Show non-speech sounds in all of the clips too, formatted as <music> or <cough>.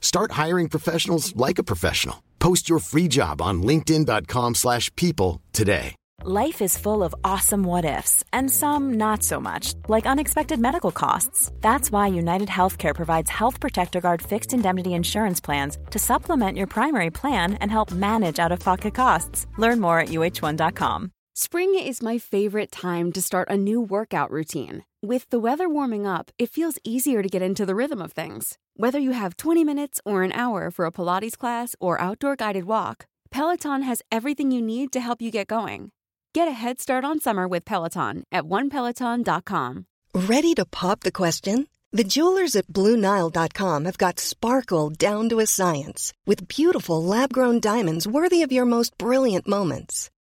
Start hiring professionals like a professional. Post your free job on linkedin.com/people slash people today. Life is full of awesome what ifs, and some not so much, like unexpected medical costs. That's why United Healthcare provides Health Protector Guard fixed indemnity insurance plans to supplement your primary plan and help manage out of pocket costs. Learn more at uh1.com. Spring is my favorite time to start a new workout routine. With the weather warming up, it feels easier to get into the rhythm of things. Whether you have 20 minutes or an hour for a Pilates class or outdoor guided walk, Peloton has everything you need to help you get going. Get a head start on summer with Peloton at onepeloton.com. Ready to pop the question? The jewelers at BlueNile.com have got sparkle down to a science with beautiful lab grown diamonds worthy of your most brilliant moments.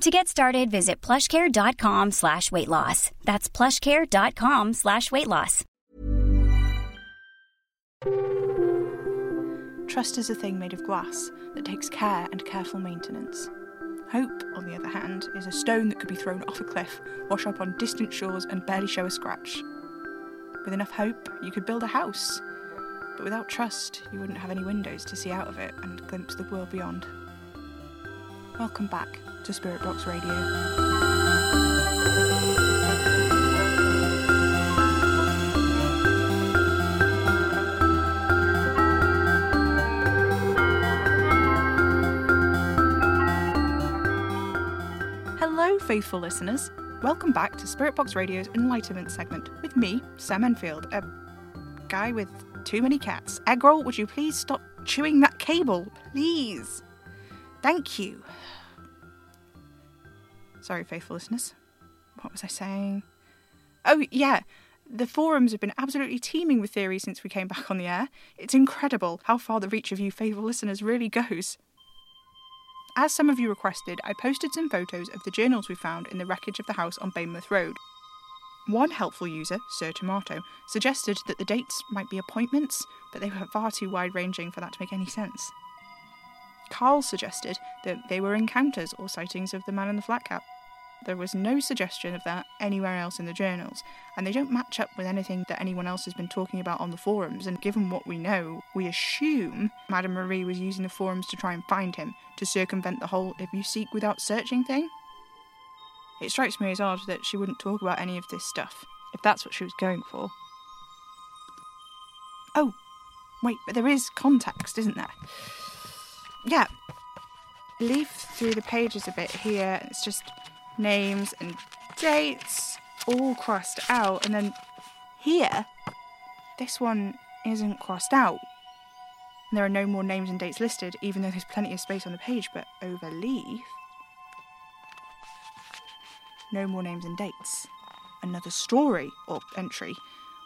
To get started, visit plushcare.com slash weight loss. That's plushcare.com slash weight loss. Trust is a thing made of glass that takes care and careful maintenance. Hope, on the other hand, is a stone that could be thrown off a cliff, wash up on distant shores, and barely show a scratch. With enough hope, you could build a house. But without trust, you wouldn't have any windows to see out of it and glimpse the world beyond. Welcome back to Spirit Box Radio. Hello, faithful listeners. Welcome back to Spirit Box Radio's Enlightenment segment with me, Sam Enfield, a guy with too many cats. Eggroll, would you please stop chewing that cable? Please. Thank you. Sorry, faithful listeners. What was I saying? Oh, yeah. The forums have been absolutely teeming with theories since we came back on the air. It's incredible how far the reach of you faithful listeners really goes. As some of you requested, I posted some photos of the journals we found in the wreckage of the house on Bainmouth Road. One helpful user, Sir Tomato, suggested that the dates might be appointments, but they were far too wide ranging for that to make any sense. Carl suggested that they were encounters or sightings of the man in the flat cap. There was no suggestion of that anywhere else in the journals, and they don't match up with anything that anyone else has been talking about on the forums. And given what we know, we assume Madame Marie was using the forums to try and find him, to circumvent the whole if you seek without searching thing. It strikes me as odd that she wouldn't talk about any of this stuff, if that's what she was going for. Oh, wait, but there is context, isn't there? Yeah. Leaf through the pages a bit here. It's just names and dates all crossed out, and then here, this one isn't crossed out. There are no more names and dates listed, even though there's plenty of space on the page, but over leaf, no more names and dates. Another story, or entry,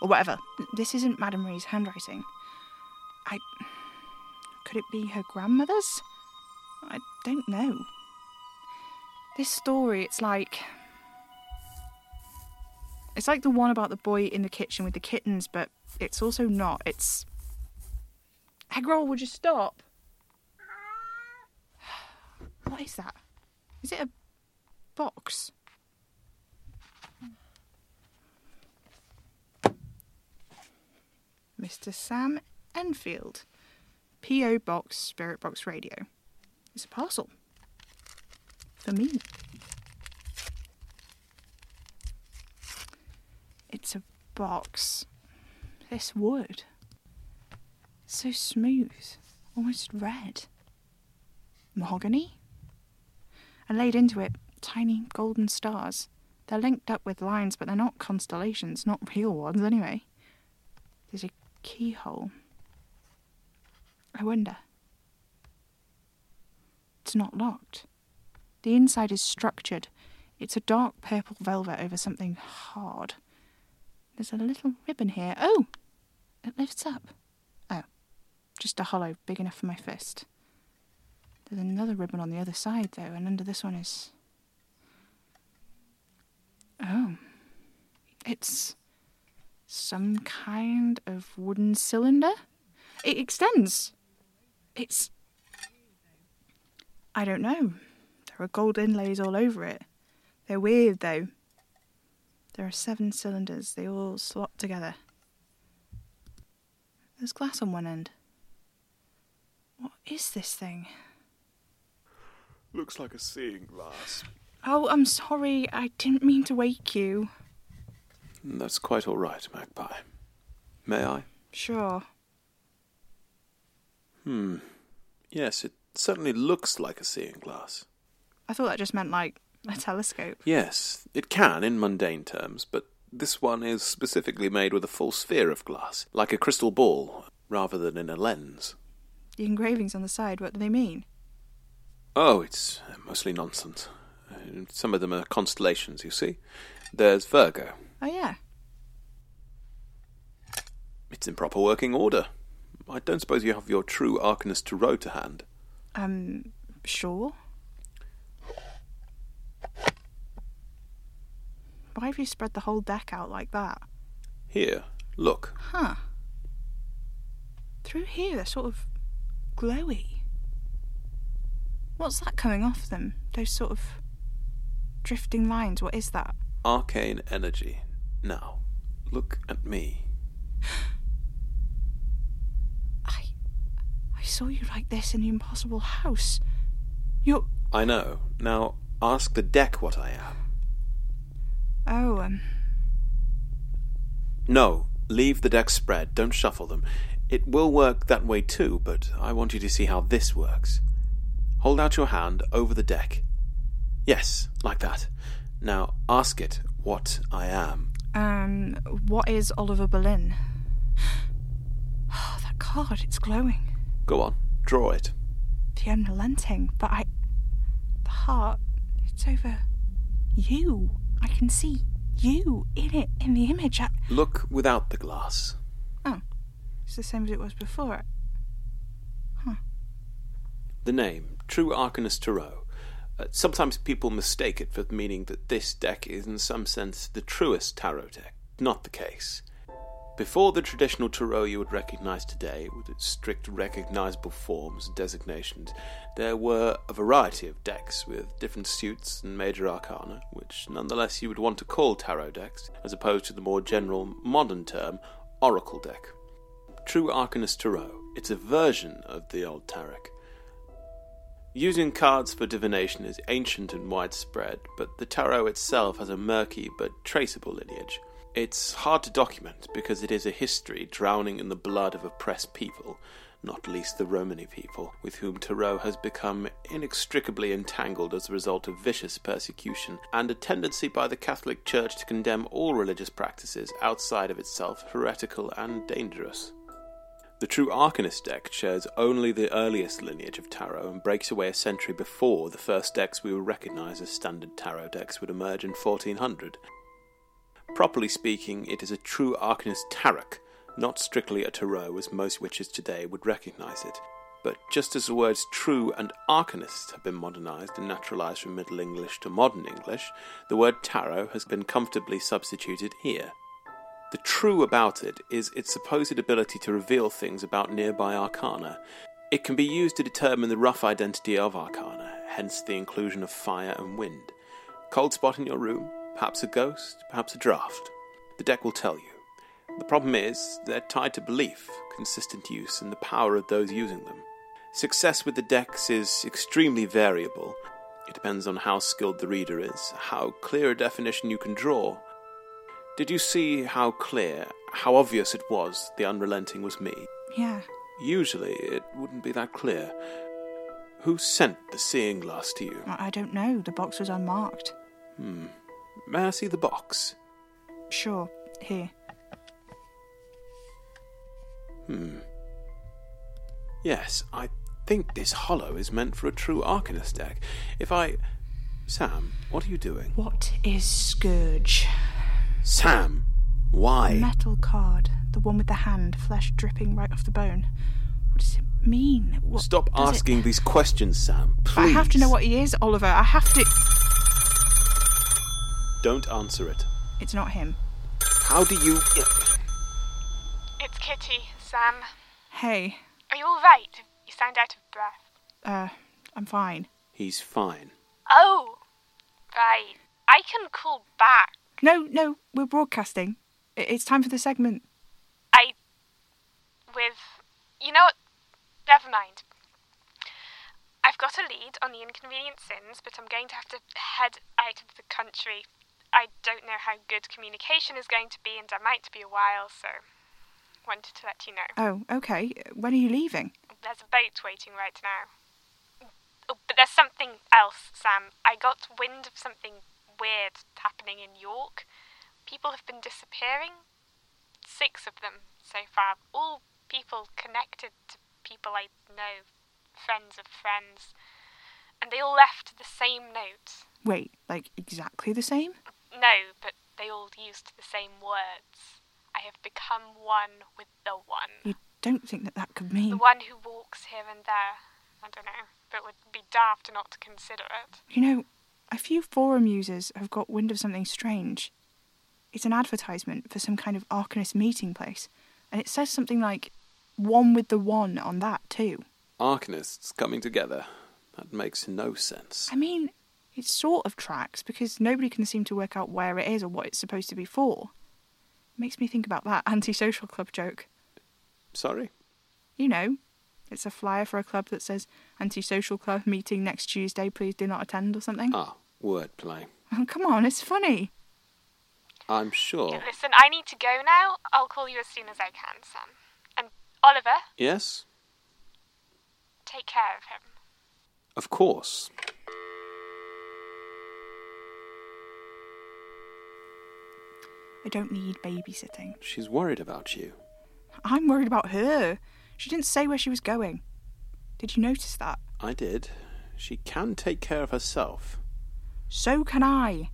or whatever. This isn't Madame Marie's handwriting. I. Could Could it be her grandmother's? I don't know. This story, it's like. It's like the one about the boy in the kitchen with the kittens, but it's also not. It's. Eggroll, would you stop? <sighs> What is that? Is it a box? Mr. Sam Enfield. P.O. Box, Spirit Box Radio. It's a parcel. For me. It's a box. This wood. So smooth. Almost red. Mahogany? And laid into it, tiny golden stars. They're linked up with lines, but they're not constellations, not real ones anyway. There's a keyhole. I wonder. It's not locked. The inside is structured. It's a dark purple velvet over something hard. There's a little ribbon here. Oh! It lifts up. Oh. Just a hollow big enough for my fist. There's another ribbon on the other side, though, and under this one is. Oh. It's some kind of wooden cylinder. It extends. It's. I don't know. There are gold inlays all over it. They're weird, though. There are seven cylinders, they all slot together. There's glass on one end. What is this thing? Looks like a seeing glass. Oh, I'm sorry. I didn't mean to wake you. That's quite all right, Magpie. May I? Sure. Hmm. Yes, it certainly looks like a seeing glass. I thought that just meant like a telescope. Yes, it can in mundane terms, but this one is specifically made with a full sphere of glass, like a crystal ball, rather than in a lens. The engravings on the side, what do they mean? Oh, it's mostly nonsense. Uh, Some of them are constellations, you see. There's Virgo. Oh, yeah. It's in proper working order. I don't suppose you have your true Arcanist Tarot to hand. Um, sure. Why have you spread the whole deck out like that? Here, look. Huh. Through here, they're sort of glowy. What's that coming off them? Those sort of drifting lines. What is that? Arcane energy. Now, look at me. <gasps> I I saw you like this in the impossible house. You're I know. Now, ask the deck what I am. Oh um No, leave the deck spread. Don't shuffle them. It will work that way too, but I want you to see how this works. Hold out your hand over the deck. Yes, like that. Now ask it what I am. um what is Oliver Berlin? Oh, that card, it's glowing. Go on, draw it. The unrelenting, but I the heart, it's over you. I can see you in it in the image. I, Look without the glass. oh, it's the same as it was before. Huh. The name, True Arcanist Tarot. Uh, sometimes people mistake it for meaning that this deck is, in some sense, the truest tarot deck. Not the case. Before the traditional tarot you would recognize today, with its strict recognizable forms and designations, there were a variety of decks with different suits and major arcana, which nonetheless you would want to call tarot decks, as opposed to the more general modern term, oracle deck. True Arcanist Tarot. It's a version of the old tarot. Using cards for divination is ancient and widespread, but the tarot itself has a murky but traceable lineage. It's hard to document because it is a history drowning in the blood of oppressed people, not least the Romany people, with whom tarot has become inextricably entangled as a result of vicious persecution and a tendency by the Catholic Church to condemn all religious practices outside of itself heretical and dangerous. The true Arcanist deck shares only the earliest lineage of tarot and breaks away a century before the first decks we would recognize as standard tarot decks would emerge in 1400. Properly speaking, it is a true Arcanist tarot, not strictly a tarot as most witches today would recognize it. But just as the words true and arcanist have been modernised and naturalised from Middle English to modern English, the word tarot has been comfortably substituted here. The true about it is its supposed ability to reveal things about nearby arcana. It can be used to determine the rough identity of arcana, hence the inclusion of fire and wind. Cold spot in your room, perhaps a ghost, perhaps a draft. The deck will tell you. The problem is, they're tied to belief, consistent use, and the power of those using them. Success with the decks is extremely variable. It depends on how skilled the reader is, how clear a definition you can draw. Did you see how clear, how obvious it was the unrelenting was me? Yeah. Usually it wouldn't be that clear. Who sent the seeing glass to you? I I don't know. The box was unmarked. Hmm. May I see the box? Sure. Here. Hmm. Yes, I think this hollow is meant for a true Arcanist deck. If I. Sam, what are you doing? What is Scourge? Sam! Why? Metal card. The one with the hand, flesh dripping right off the bone. What does it mean? What Stop does it- asking these questions, Sam. Please. I have to know what he is, Oliver. I have to. Don't answer it. It's not him. How do you. It's Kitty, Sam. Hey, Are you all right? You sound out of breath. uh, I'm fine. He's fine. Oh, right. I can call back. No, no, we're broadcasting. It's time for the segment. I. With. You know what? Never mind. I've got a lead on the inconvenient sins, but I'm going to have to head out of the country. I don't know how good communication is going to be, and I might be a while, so. Wanted to let you know. Oh, okay. When are you leaving? There's a boat waiting right now. Oh, but there's something else, Sam. I got wind of something weird happening in York. People have been disappearing. Six of them so far. All people connected to people I know, friends of friends. And they all left the same note. Wait, like exactly the same? No, but they all used the same words. I have become one with the one. You don't think that that could mean. The one who walks here and there. I don't know, but would be daft not to consider it. You know, a few forum users have got wind of something strange. It's an advertisement for some kind of Arcanist meeting place, and it says something like one with the one on that too. Arcanists coming together. That makes no sense. I mean, it sort of tracks because nobody can seem to work out where it is or what it's supposed to be for. It Makes me think about that <laughs> antisocial club joke. Sorry? You know, it's a flyer for a club that says antisocial club meeting next Tuesday, please do not attend or something. Ah, wordplay. Oh, come on, it's funny. I'm sure. Listen, I need to go now. I'll call you as soon as I can, Sam. And Oliver, Yes? take care of him. Of course. I don't need babysitting. She's worried about you. I'm worried about her. She didn't say where she was going. Did you notice that? I did. She can take care of herself. So can I.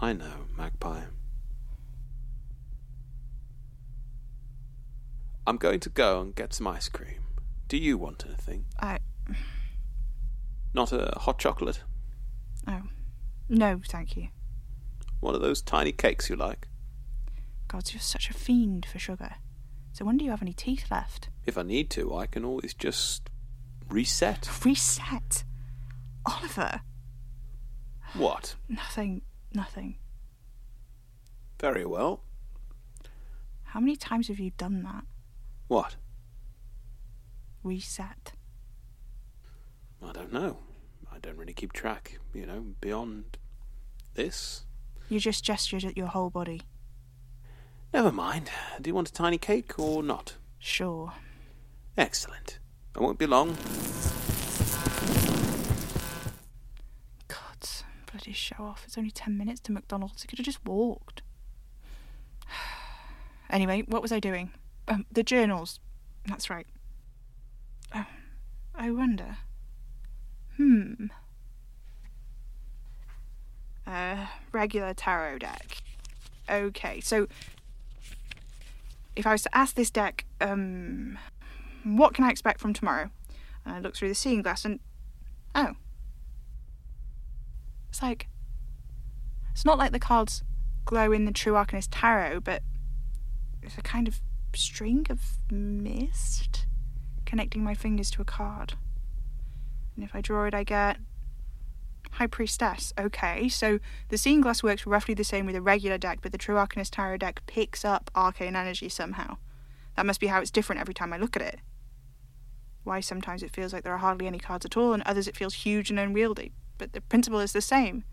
I know, Magpie. I'm going to go and get some ice cream. Do you want anything? I. Not a hot chocolate? Oh. No, thank you. One of those tiny cakes you like? God, you're such a fiend for sugar. So when do you have any teeth left? If I need to, I can always just reset. Reset? Oliver? What? Nothing. Nothing. Very well. How many times have you done that? What? Reset. I don't know. I don't really keep track, you know, beyond this. You just gestured at your whole body. Never mind. Do you want a tiny cake or not? Sure. Excellent. I won't be long. God, bloody show off. It's only ten minutes to McDonald's. He could have just walked. <sighs> Anyway, what was I doing? Um, the journals. That's right. Oh, I wonder. Hmm. Uh, regular tarot deck. Okay, so if I was to ask this deck, um, What can I expect from tomorrow? And I look through the seeing glass and. Oh. It's like. It's not like the cards glow in the True Arcanist Tarot, but it's a kind of string of mist connecting my fingers to a card. And if I draw it, I get High Priestess. Okay, so the Seeing Glass works roughly the same with a regular deck, but the True Arcanist Tarot deck picks up arcane energy somehow. That must be how it's different every time I look at it. Why sometimes it feels like there are hardly any cards at all, and others it feels huge and unwieldy. But the principle is the same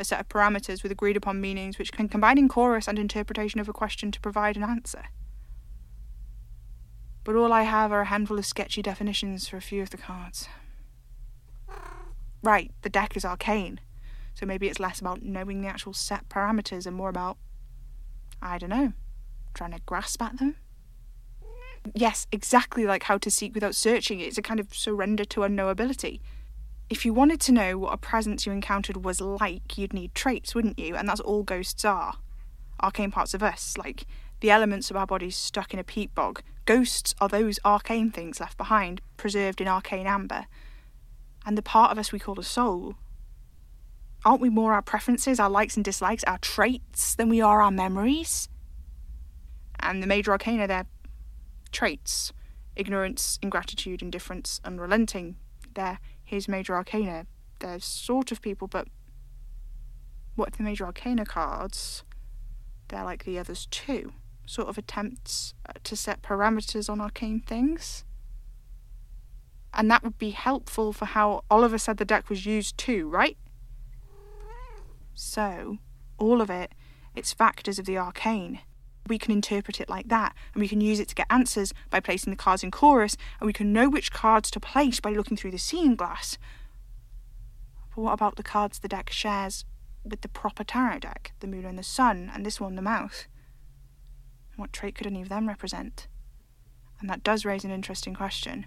a set of parameters with agreed upon meanings which can combine in chorus and interpretation of a question to provide an answer. But all I have are a handful of sketchy definitions for a few of the cards. Right, the deck is arcane, so maybe it's less about knowing the actual set parameters and more about, I don't know, trying to grasp at them? Yes, exactly like how to seek without searching. It's a kind of surrender to unknowability. If you wanted to know what a presence you encountered was like, you'd need traits, wouldn't you? And that's all ghosts are. Arcane parts of us, like the elements of our bodies stuck in a peat bog. Ghosts are those arcane things left behind, preserved in arcane amber. And the part of us we call a soul. Aren't we more our preferences, our likes and dislikes, our traits, than we are our memories? And the major arcana, they're traits ignorance, ingratitude, indifference, unrelenting. They're his major arcana. They're sort of people, but what the major arcana cards, they're like the others too? Sort of attempts uh, to set parameters on arcane things? And that would be helpful for how Oliver said the deck was used too, right? So, all of it, it's factors of the arcane. We can interpret it like that, and we can use it to get answers by placing the cards in chorus, and we can know which cards to place by looking through the seeing glass. But what about the cards the deck shares with the proper tarot deck, the moon and the sun, and this one, the mouth? What trait could any of them represent? And that does raise an interesting question.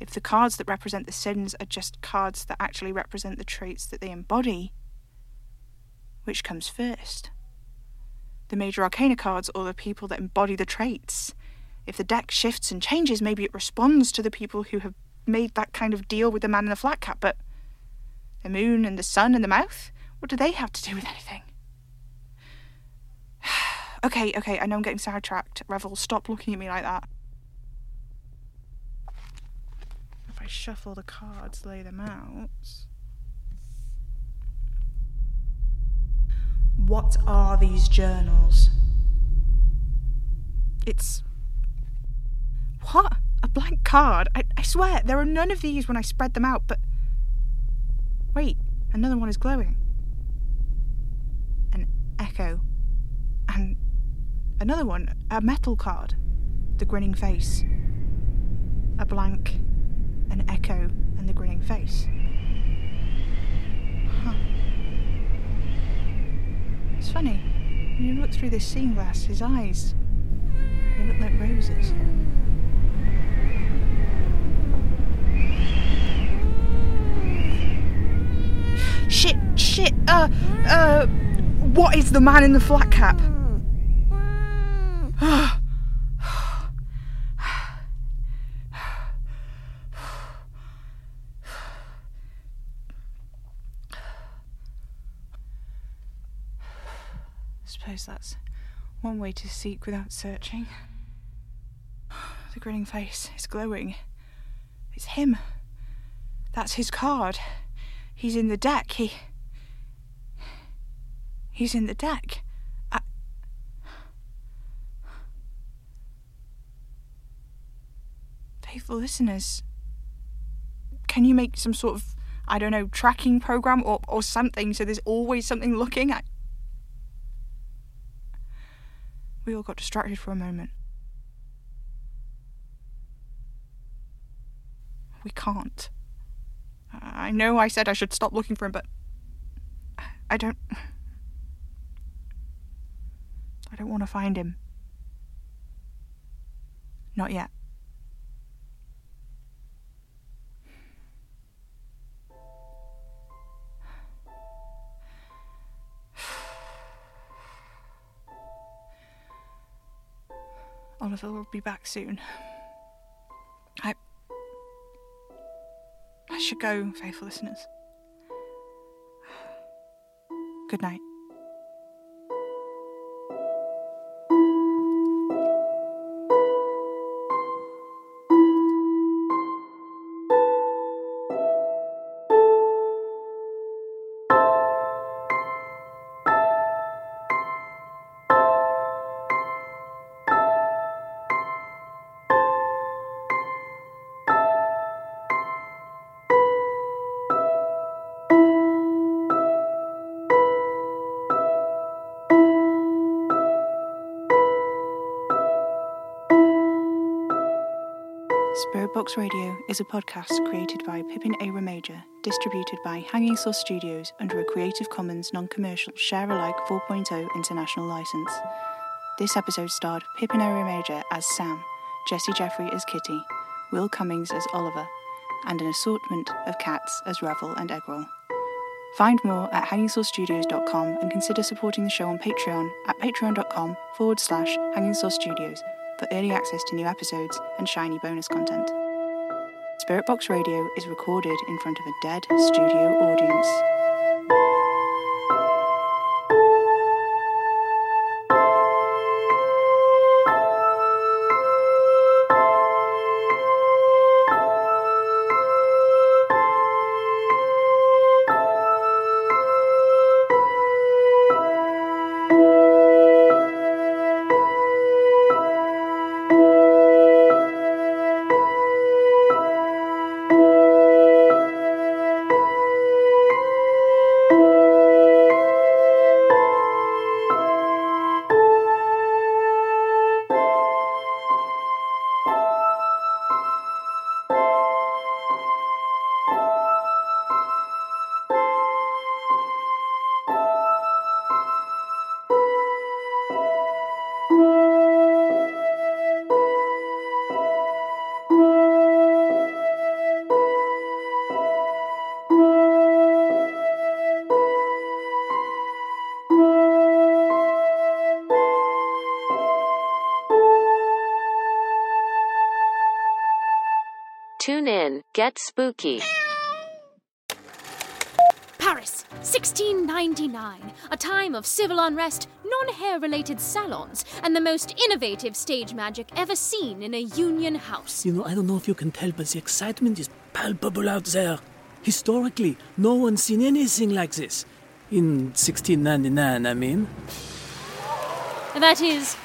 If the cards that represent the sins are just cards that actually represent the traits that they embody, which comes first? the major arcana cards or the people that embody the traits. If the deck shifts and changes, maybe it responds to the people who have made that kind of deal with the man in the flat cap, but the moon and the sun and the mouth? What do they have to do with anything? <sighs> okay, okay, I know I'm getting sidetracked. Revel, stop looking at me like that. If I shuffle the cards, lay them out. What are these journals? It's. What? A blank card? I, I swear, there are none of these when I spread them out, but. Wait, another one is glowing. An echo. And another one, a metal card. The grinning face. A blank, an echo, and the grinning face. Huh. It's funny. When you look through this seeing glass, his eyes, they look like roses. Shit, shit, uh, uh, what is the man in the flat cap? <sighs> <sighs> <sighs> suppose that's one way to seek without searching. The grinning face is glowing. It's him. That's his card. He's in the deck. He. He's in the deck. I... Faithful listeners, can you make some sort of, I don't know, tracking program or, or something so there's always something looking at. We all got distracted for a moment. We can't. I know I said I should stop looking for him, but I don't. I don't want to find him. Not yet. Oliver will be back soon. I. I should go, faithful listeners. <sighs> Good night. Box Radio is a podcast created by Pippin A. Remager, distributed by Hanging Saw Studios under a Creative Commons non commercial share alike 4.0 international license. This episode starred Pippin A. Remager as Sam, Jesse Jeffrey as Kitty, Will Cummings as Oliver, and an assortment of cats as Revel and Eggroll. Find more at hangingsawstudios.com and consider supporting the show on Patreon at patreon.com forward slash hangingsawstudios studios for early access to new episodes and shiny bonus content. Spirit Box Radio is recorded in front of a dead studio audience. Get spooky. Paris, 1699, a time of civil unrest, non hair related salons, and the most innovative stage magic ever seen in a union house. You know, I don't know if you can tell, but the excitement is palpable out there. Historically, no one's seen anything like this. In 1699, I mean. That is,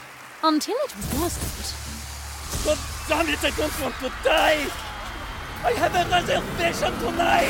until it wasn't. God damn it, I don't want to die! I have a reservation tonight!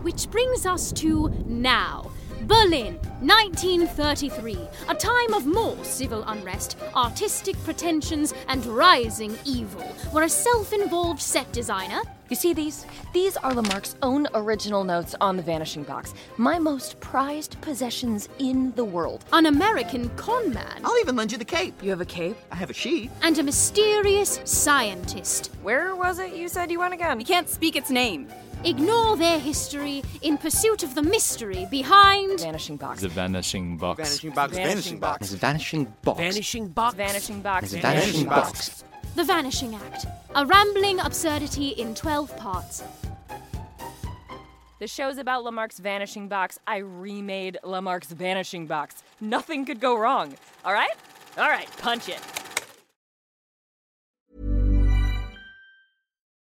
Which brings us to now. Berlin, 1933, a time of more civil unrest, artistic pretensions, and rising evil, where a self involved set designer. You see these? These are Lamarck's own original notes on the Vanishing Box. My most prized possessions in the world. An American con man. I'll even lend you the cape. You have a cape? I have a sheet. And a mysterious scientist. Where was it you said you went again? You can't speak its name. Ignore their history in pursuit of the mystery behind the Vanishing Box. The Vanishing Box. Vanishing Box. Vanishing Box. The Vanishing Box. Vanishing Box. Vanishing Box. The Vanishing Box. The Vanishing Act, a rambling absurdity in 12 parts. The show's about Lamarck's Vanishing Box. I remade Lamarck's Vanishing Box. Nothing could go wrong. All right? All right, punch it.